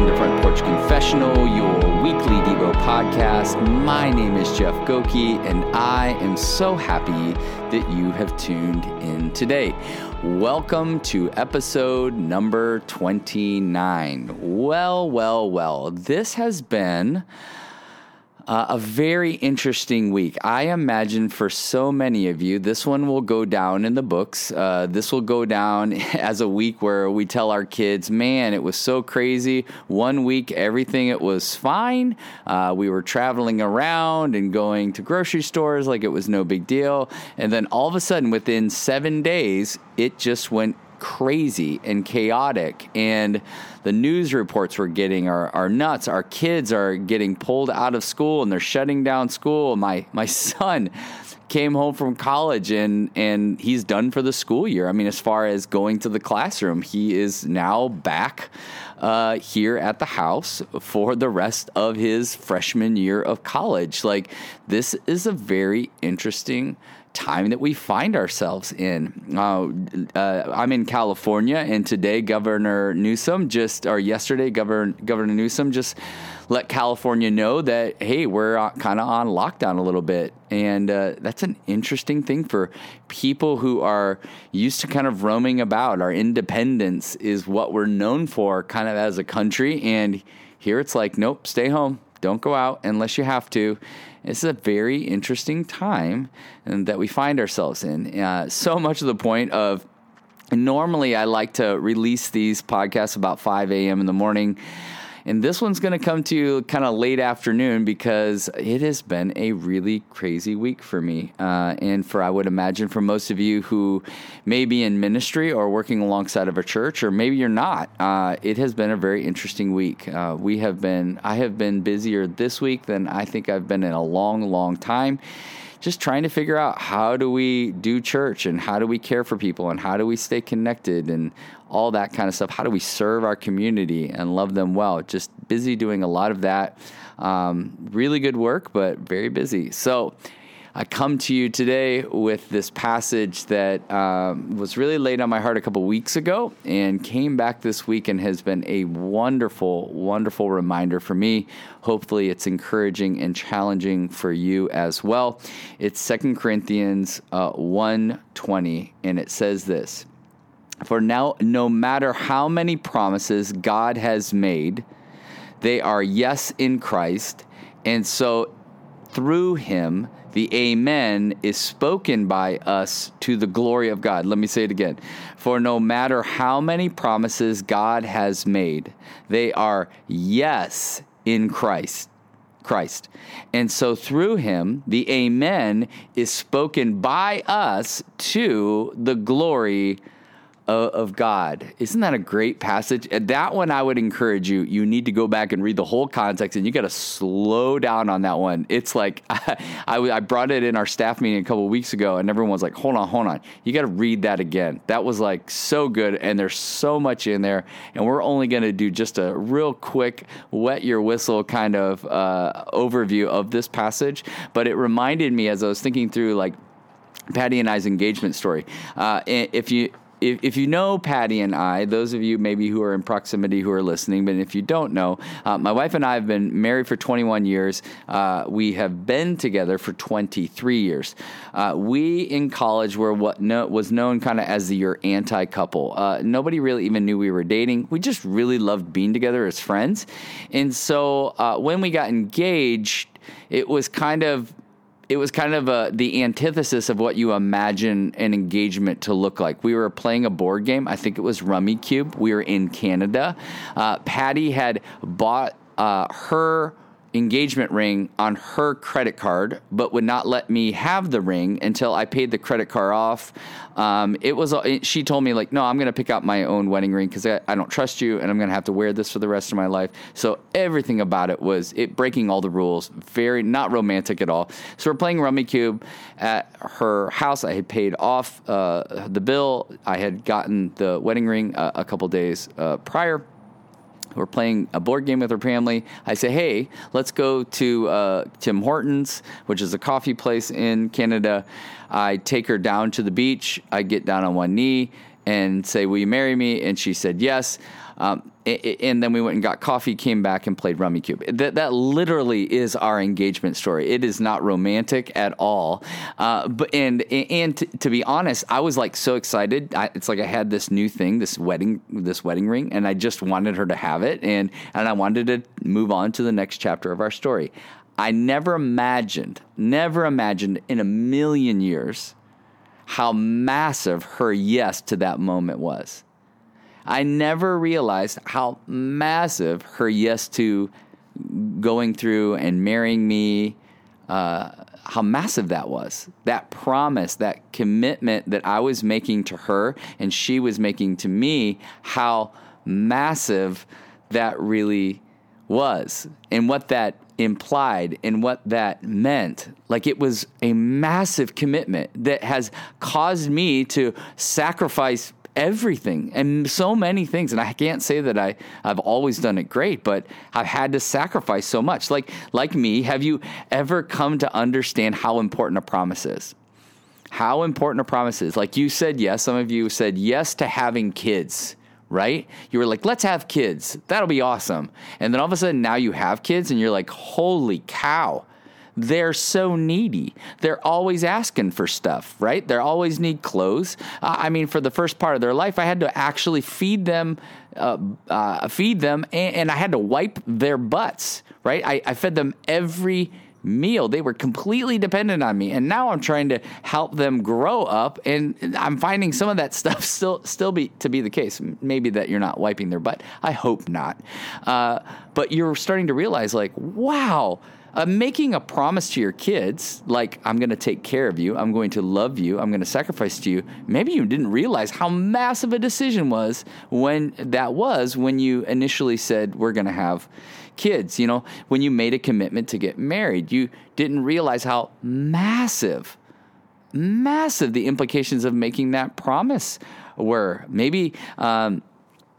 welcome to Front Porch Confessional, your weekly Devo podcast. My name is Jeff Goki, and I am so happy that you have tuned in today. Welcome to episode number 29. Well, well, well, this has been uh, a very interesting week. I imagine for so many of you, this one will go down in the books. Uh, this will go down as a week where we tell our kids, man, it was so crazy. One week, everything it was fine. Uh, we were traveling around and going to grocery stores like it was no big deal. And then all of a sudden, within seven days, it just went crazy and chaotic. And the news reports we're getting are, are nuts. Our kids are getting pulled out of school and they're shutting down school. My, my son came home from college and and he's done for the school year. I mean, as far as going to the classroom, he is now back uh, here at the house for the rest of his freshman year of college. Like this is a very interesting time that we find ourselves in. Uh, uh, I'm in California, and today Governor Newsom just, or yesterday Governor Governor Newsom just let California know that hey, we're kind of on lockdown a little bit, and uh, that's an interesting thing for people who are used to kind of roaming about. Our independence is what we're known for, kind of as a country, and here it's like, nope, stay home, don't go out unless you have to. It's a very interesting time that we find ourselves in. Uh, so much to the point of normally I like to release these podcasts about 5 a.m. in the morning. And this one's going to come to you kind of late afternoon because it has been a really crazy week for me. Uh, and for, I would imagine, for most of you who may be in ministry or working alongside of a church, or maybe you're not, uh, it has been a very interesting week. Uh, we have been, I have been busier this week than I think I've been in a long, long time just trying to figure out how do we do church and how do we care for people and how do we stay connected and all that kind of stuff. How do we serve our community and love them well? Just busy doing a lot of that. Um, really good work, but very busy. So, I come to you today with this passage that um, was really laid on my heart a couple weeks ago and came back this week and has been a wonderful, wonderful reminder for me. Hopefully, it's encouraging and challenging for you as well. It's Second Corinthians uh, 1.20, and it says this, For now, no matter how many promises God has made, they are yes in Christ, and so through him, the Amen is spoken by us to the glory of God. Let me say it again. For no matter how many promises God has made, they are yes in Christ. Christ. And so through him, the Amen is spoken by us to the glory of God. Isn't that a great passage? That one I would encourage you. You need to go back and read the whole context, and you got to slow down on that one. It's like I, I, brought it in our staff meeting a couple weeks ago, and everyone was like, "Hold on, hold on, you got to read that again." That was like so good, and there's so much in there. And we're only going to do just a real quick, wet your whistle kind of uh, overview of this passage. But it reminded me as I was thinking through like Patty and I's engagement story. Uh, if you if, if you know Patty and I, those of you maybe who are in proximity who are listening, but if you don't know, uh, my wife and I have been married for 21 years. Uh, we have been together for 23 years. Uh, we in college were what no, was known kind of as the your anti couple. Uh, nobody really even knew we were dating. We just really loved being together as friends. And so uh, when we got engaged, it was kind of it was kind of a, the antithesis of what you imagine an engagement to look like. We were playing a board game. I think it was Rummikub. We were in Canada. Uh, Patty had bought uh, her engagement ring on her credit card, but would not let me have the ring until I paid the credit card off. Um, it was she told me like, no, I'm going to pick out my own wedding ring because I, I, don't trust you, and I'm going to have to wear this for the rest of my life. So everything about it was it breaking all the rules, very not romantic at all. So we're playing Rummikub at her house. I had paid off uh, the bill. I had gotten the wedding ring a, a couple days uh, prior we're playing a board game with her family. I say, hey, let's go to uh, Tim Hortons, which is a coffee place in Canada. I take her down to the beach. I get down on one knee and say, "Will you marry me?" And she said yes. Um, and then we went and got coffee, came back and played Rummikub. That that literally is our engagement story. It is not romantic at all. Uh, but and and to, to, be honest, I was like so excited. I, it's like I had this new thing, this wedding, this wedding ring, and I just wanted her to have it, and and I wanted to move on to the next chapter of our story. I never imagined, never imagined in a million years how massive her yes to that moment was. I never realized how massive her yes to going through and marrying me, uh, how massive that was. That promise, that commitment that I was making to her and she was making to me, how massive that really was and what that implied and what that meant. Like it was a massive commitment that has caused me to sacrifice everything and so many things and i can't say that i i've always done it great but i've had to sacrifice so much like like me have you ever come to understand how important a promise is how important a promise is like you said yes some of you said yes to having kids right? You were like, let's have kids. That'll be awesome. And then all of a sudden now you have kids and you're like, holy cow. They're so needy. They're always asking for stuff, right? They always need clothes. Uh, I mean, for the first part of their life, I had to actually feed them, uh, uh, feed them, and, and, I had to wipe their butts, right? I, I fed them every meal. They were completely dependent on me, and now I'm trying to help them grow up, and I'm finding some of that stuff still still be to be the case. Maybe that you're not wiping their butt. I hope not. Uh, but you're starting to realize, like, wow. Uh, making a promise to your kids, like, I'm going to take care of you, I'm going to love you, I'm going to sacrifice to you, maybe you didn't realize how massive a decision was when that was when you initially said, We're going to have kids. You know, when you made a commitment to get married, you didn't realize how massive, massive the implications of making that promise were. Maybe, um,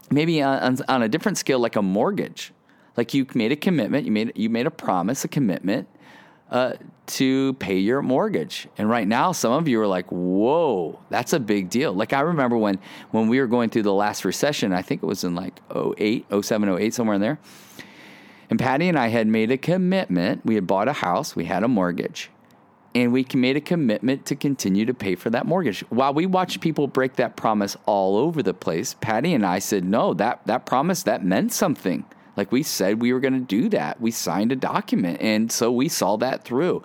maybe on, on a different scale, like a mortgage. Like you made a commitment, you made you made a promise, a commitment uh, to pay your mortgage. And right now, some of you are like, "Whoa, that's a big deal." Like I remember when when we were going through the last recession. I think it was in like 08, 07, 08, somewhere in there. And Patty and I had made a commitment. We had bought a house, we had a mortgage, and we made a commitment to continue to pay for that mortgage. While we watched people break that promise all over the place, Patty and I said, no, that, that promise, that meant something. Like we said we were going to do that. We signed a document. And so we saw that through.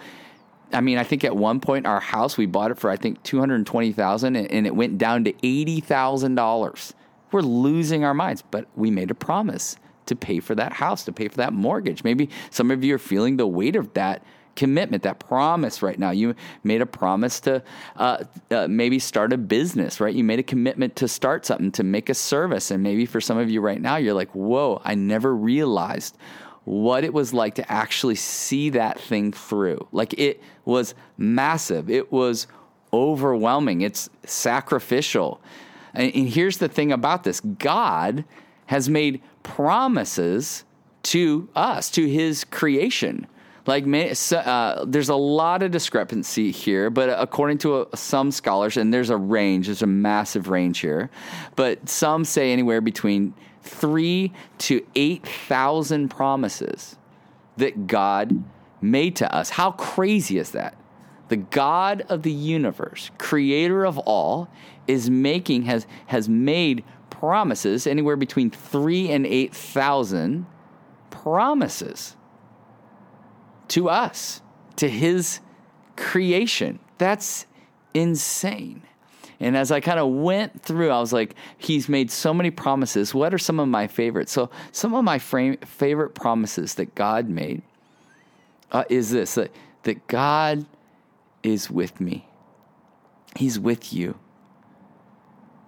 I mean, I think at one point our house, we bought it for, I think, 220000 and it went down to $80,000. We're losing our minds, but we made a promise to pay for that house, to pay for that mortgage. Maybe some of you are feeling the weight of that commitment, that promise right now. You made a promise to uh, uh, maybe start a business, right? You made a commitment to start something, to make a service. And maybe for some of you right now, you're like, whoa, I never realized what it was like to actually see that thing through. Like it was massive, it was overwhelming, it's sacrificial. And, and here's the thing about this God has made promises to us, to his creation. Like uh, there's a lot of discrepancy here, but according to a, some scholars, and there's a range, there's a massive range here, but some say anywhere between three to eight thousand promises that God made to us. How crazy is that? The God of the universe, creator of all, is making has has made promises, anywhere between three and 8,000 promises to us, to his creation. That's insane. And as I kind of went through, I was like, he's made so many promises. What are some of my favorites? So, some of my frame, favorite promises that God made uh, is this that, that God is with me, He's with you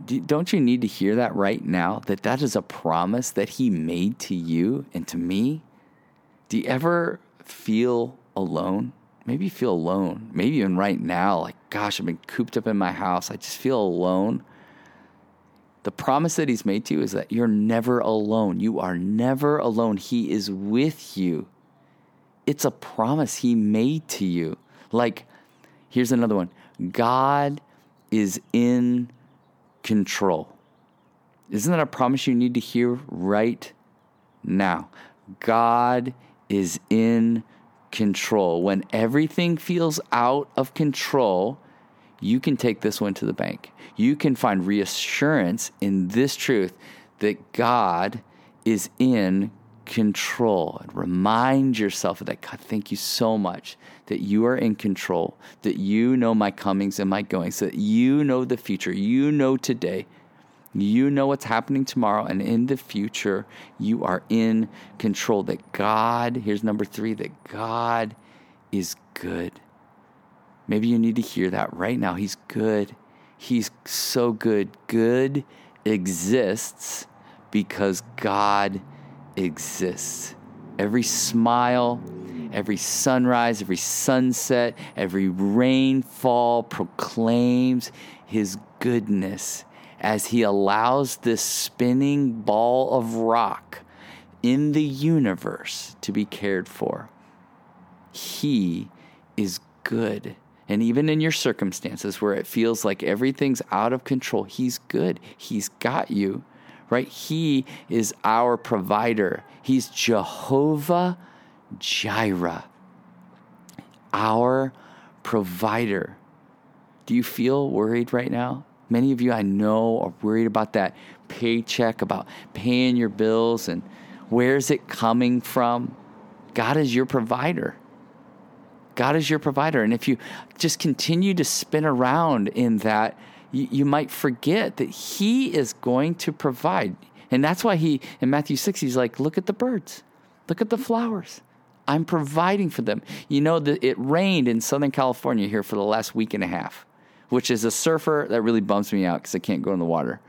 don't you need to hear that right now? That that is a promise that He made to you and to me? Do you ever feel alone? Maybe you feel alone. Maybe even right now, like, gosh, I've been cooped up in my house. I just feel alone. The promise that He's made to you is that you're never alone. You are never alone. He is with you. It's a promise He made to you. Like, here's another one God is in control. Isn't that a promise you need to hear right now? God is in control. When everything feels out of control, you can take this one to the bank. You can find reassurance in this truth that God is in control. And remind yourself of that. God, thank you so much that you are in control, that you know my comings and my goings, that you know the future, you know today. You know what's happening tomorrow, and in the future, you are in control. That God, here's number three, that God is good. Maybe you need to hear that right now. He's good. He's so good. Good exists because God exists. Every smile, every sunrise, every sunset, every rainfall proclaims His goodness as He allows this spinning ball of rock in the universe to be cared for. He is good. And even in your circumstances where it feels like everything's out of control, He's good. He's got you, right? He is our provider. He's Jehovah Jireh, our provider. Do you feel worried right now? Many of you I know are worried about that paycheck, about paying your bills, and where's it coming from? God is your provider. God is your provider. And if you just continue to spin around in that, you, you might forget that He is going to provide. And that's why He, in Matthew 6, He's like, look at the birds, look at the flowers. I'm providing for them. You know, that it rained in Southern California here for the last week and a half, which is a surfer that really bumps me out because I can't go in the water.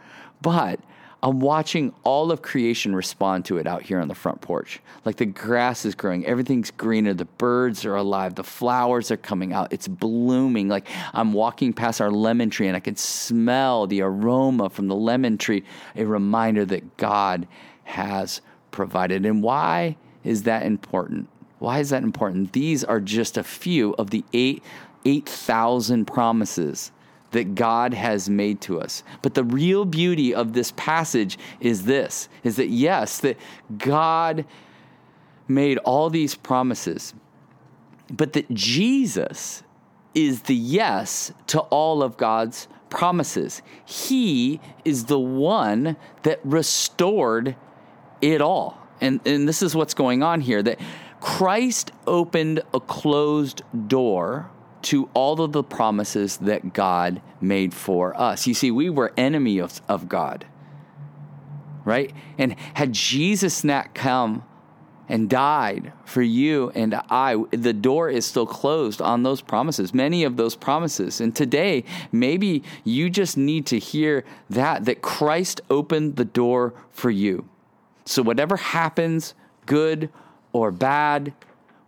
But I'm watching all of creation respond to it out here on the front porch. Like the grass is growing, everything's greener, the birds are alive, the flowers are coming out, it's blooming. Like I'm walking past our lemon tree and I can smell the aroma from the lemon tree, a reminder that God has provided. And why is that important? Why is that important? These are just a few of the eight 8,000 promises that God has made to us. But the real beauty of this passage is this is that yes, that God made all these promises, but that Jesus is the yes to all of God's promises. He is the one that restored it all. And, and this is what's going on here that Christ opened a closed door to all of the promises that God made for us. You see, we were enemy of, of God, right? And had Jesus not come and died for you and I, the door is still closed on those promises, many of those promises. And today, maybe you just need to hear that, that Christ opened the door for you. So whatever happens, good or bad,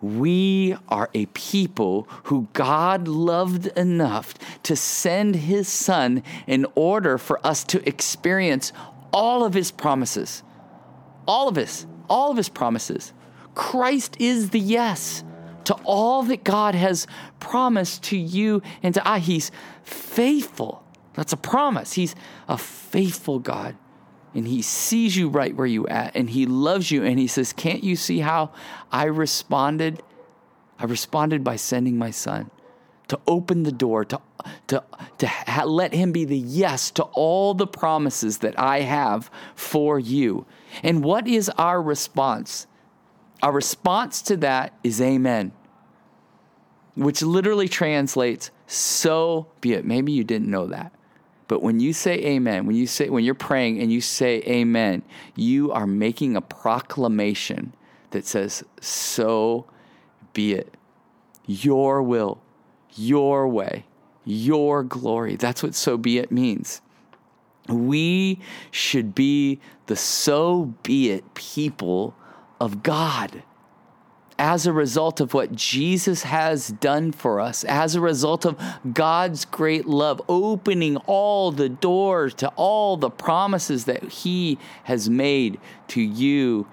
we are a people who God loved enough to send his son in order for us to experience all of his promises. All of us, all of his promises. Christ is the yes to all that God has promised to you and to I. He's faithful. That's a promise. He's a faithful God and he sees you right where you at and he loves you and he says can't you see how i responded? I responded by sending my son to open the door to to to ha- let him be the yes to all the promises that i have for you. And what is our response? Our response to that is amen which literally translates so be it. Maybe you didn't know that but when you say amen, when you say when you're praying and you say amen, you are making a proclamation that says, "So be it. Your will, your way, your glory." That's what so be it means. We should be the so be it people of God as a result of what Jesus has done for us, as a result of God's great love, opening all the doors to all the promises that He has made to you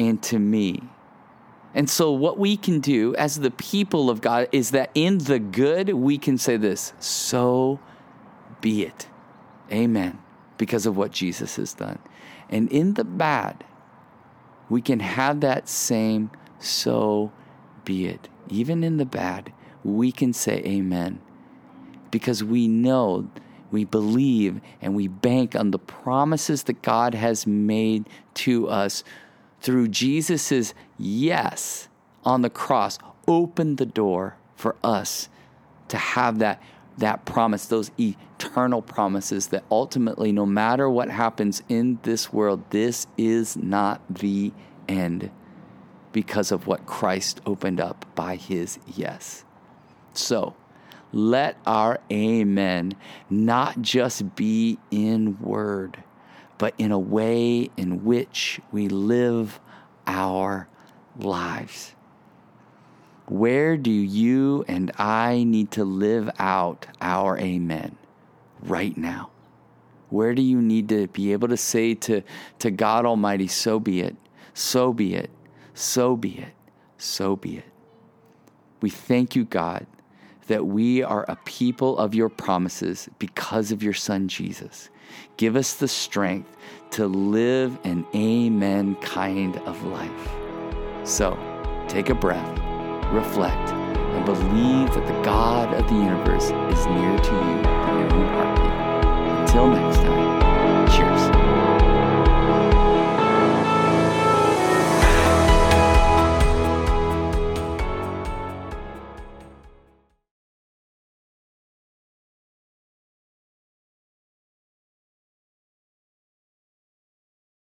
and to me. And so, what we can do as the people of God is that in the good, we can say this so be it. Amen. because of what Jesus has done. And in the bad, we can have that same so be it. Even in the bad, we can say amen because we know, we believe, and we bank on the promises that God has made to us through Jesus' yes on the cross, opened the door for us to have that, that promise, those eternal promises that ultimately, no matter what happens in this world, this is not the end because of what Christ opened up by his yes. So, let our amen not just be in word, but in a way in which we live our lives. Where do you and I need to live out our amen right now? Where do you need to be able to say to, to God Almighty, so be it, so be it, so be it, so be it? We thank you, God, that we are a people of your promises because of your Son, Jesus. Give us the strength to live an amen kind of life. So take a breath, reflect, and believe that the God of the universe is near to you in your own heartbeat. Until next time.